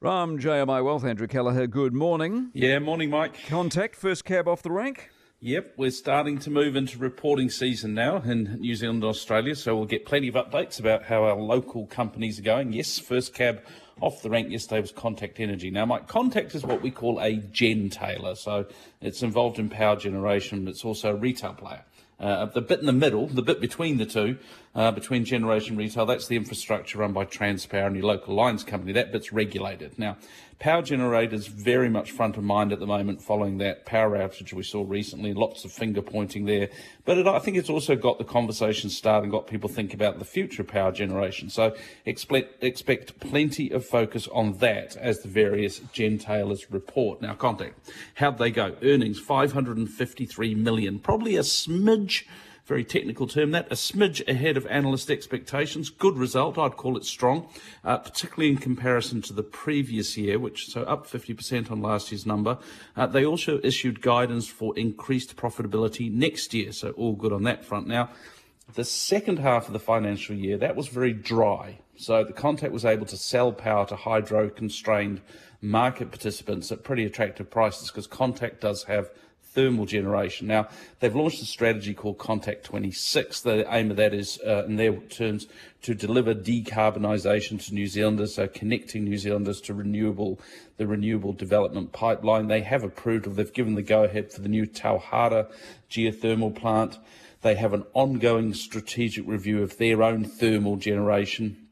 From JMI Wealth, Andrew Kelleher, good morning. Yeah, morning, Mike. Contact, first cab off the rank. Yep, we're starting to move into reporting season now in New Zealand and Australia, so we'll get plenty of updates about how our local companies are going. Yes, first cab off the rank yesterday was Contact Energy. Now, Mike, Contact is what we call a gentailer, so it's involved in power generation, but it's also a retail player. Uh, the bit in the middle, the bit between the two, uh, between generation retail, that's the infrastructure run by Transpower and your local lines company. That bit's regulated. Now, power generators very much front of mind at the moment following that power outage we saw recently. Lots of finger pointing there. But it, I think it's also got the conversation started and got people think about the future of power generation. So expect, expect plenty of focus on that as the various gentailers report. Now, Contact, how'd they go? Earnings 553 million, probably a smidge very technical term that, a smidge ahead of analyst expectations. Good result, I'd call it strong, uh, particularly in comparison to the previous year, which so up 50% on last year's number. Uh, they also issued guidance for increased profitability next year, so all good on that front. Now, the second half of the financial year, that was very dry. So the Contact was able to sell power to hydro constrained market participants at pretty attractive prices because Contact does have thermal generation. Now, they've launched a strategy called Contact 26. The aim of that is, uh, in their terms, to deliver decarbonisation to New Zealanders, so connecting New Zealanders to renewable, the renewable development pipeline. They have approved, or they've given the go-ahead for the new Tauhara geothermal plant. They have an ongoing strategic review of their own thermal generation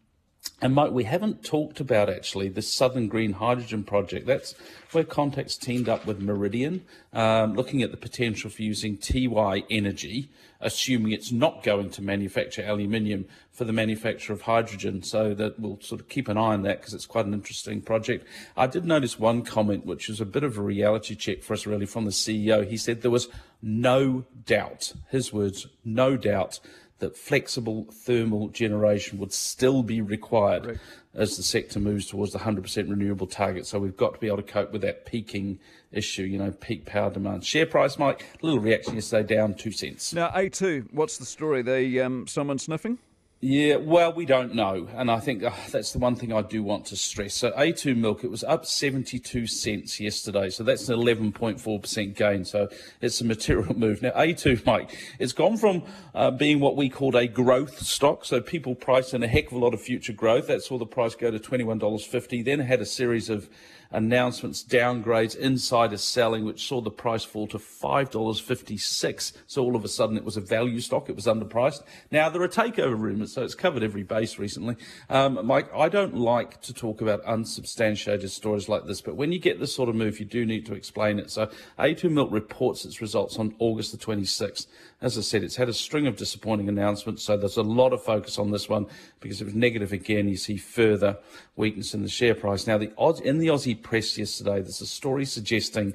and Mike, we haven't talked about actually the Southern Green Hydrogen Project. That's where Contact's teamed up with Meridian, um, looking at the potential for using Tiwai energy, assuming it's not going to manufacture aluminium for the manufacture of hydrogen. So that we'll sort of keep an eye on that because it's quite an interesting project. I did notice one comment, which was a bit of a reality check for us, really, from the CEO. He said there was no doubt, his words, no doubt that flexible thermal generation would still be required right. as the sector moves towards the 100% renewable target. So we've got to be able to cope with that peaking issue, you know, peak power demand. Share price, Mike, a little reaction yesterday, down two cents. Now, A2, what's the story? They um, someone sniffing? Yeah, well, we don't know. And I think uh, that's the one thing I do want to stress. So, A2 milk, it was up 72 cents yesterday. So, that's an 11.4% gain. So, it's a material move. Now, A2, Mike, it's gone from uh, being what we called a growth stock. So, people priced in a heck of a lot of future growth. That saw the price go to $21.50. Then had a series of announcements, downgrades, insider selling, which saw the price fall to $5.56. So all of a sudden it was a value stock. It was underpriced. Now there are takeover rumors, so it's covered every base recently. Um, Mike, I don't like to talk about unsubstantiated stories like this, but when you get this sort of move, you do need to explain it. So A2 Milk reports its results on August the 26th. As I said, it's had a string of disappointing announcements, so there's a lot of focus on this one because it was negative again. You see further weakness in the share price. Now, the in the Aussie press yesterday, there's a story suggesting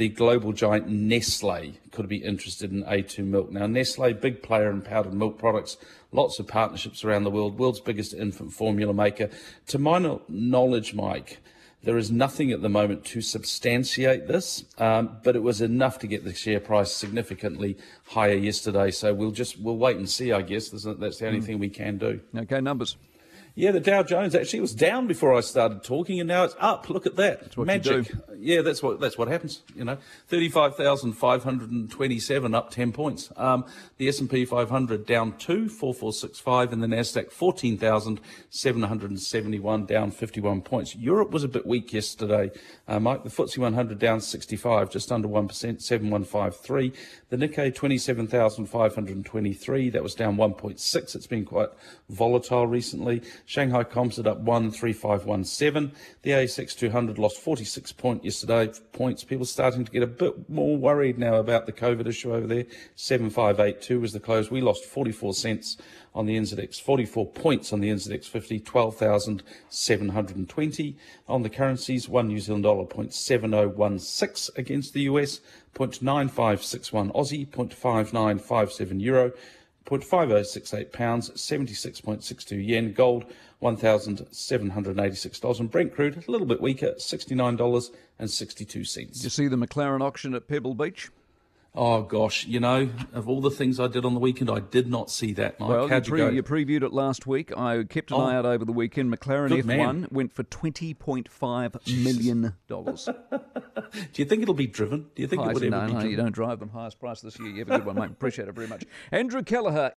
the global giant Nestle could be interested in A2 milk. Now, Nestle, big player in powdered milk products, lots of partnerships around the world, world's biggest infant formula maker. To my knowledge, Mike, there is nothing at the moment to substantiate this, um, but it was enough to get the share price significantly higher yesterday. So we'll just we'll wait and see. I guess that's the only mm. thing we can do. Okay, numbers. Yeah, the Dow Jones actually was down before I started talking, and now it's up. Look at that, that's magic. Yeah, that's what that's what happens. You know, thirty-five thousand five hundred and twenty-seven, up ten points. Um, the S and P five hundred down two, four four six five, and the Nasdaq fourteen thousand seven hundred and seventy-one, down fifty-one points. Europe was a bit weak yesterday, uh, Mike. The FTSE one hundred down sixty-five, just under one percent, seven one five three. The Nikkei twenty-seven thousand five hundred and twenty-three, that was down one point six. It's been quite volatile recently. Shanghai Composite up 13517. The ASX 200 lost 46 point yesterday points. People starting to get a bit more worried now about the COVID issue over there. 7582 was the close. We lost 44 cents on the NZX, 44 points on the NZX 50, 12,720. On the currencies, one New Zealand dollar 0.7016 against the US, 0.9561 Aussie, 0.5957 euro. 0.5068 pounds, 76.62 yen. Gold, $1,786. And Brent crude, a little bit weaker, $69.62. Did you see the McLaren auction at Pebble Beach? Oh gosh, you know, of all the things I did on the weekend, I did not see that. Mike. Well, you, pre- you previewed it last week. I kept an Oh. eye out over the weekend. McLaren Good F1 man. went for $20.5 million. Do you think it'll be driven? Do you think it would ever no, be no, driven? you don't drive them. Highest price this year. You have a good one, mate. Appreciate it very much. Andrew Kelleher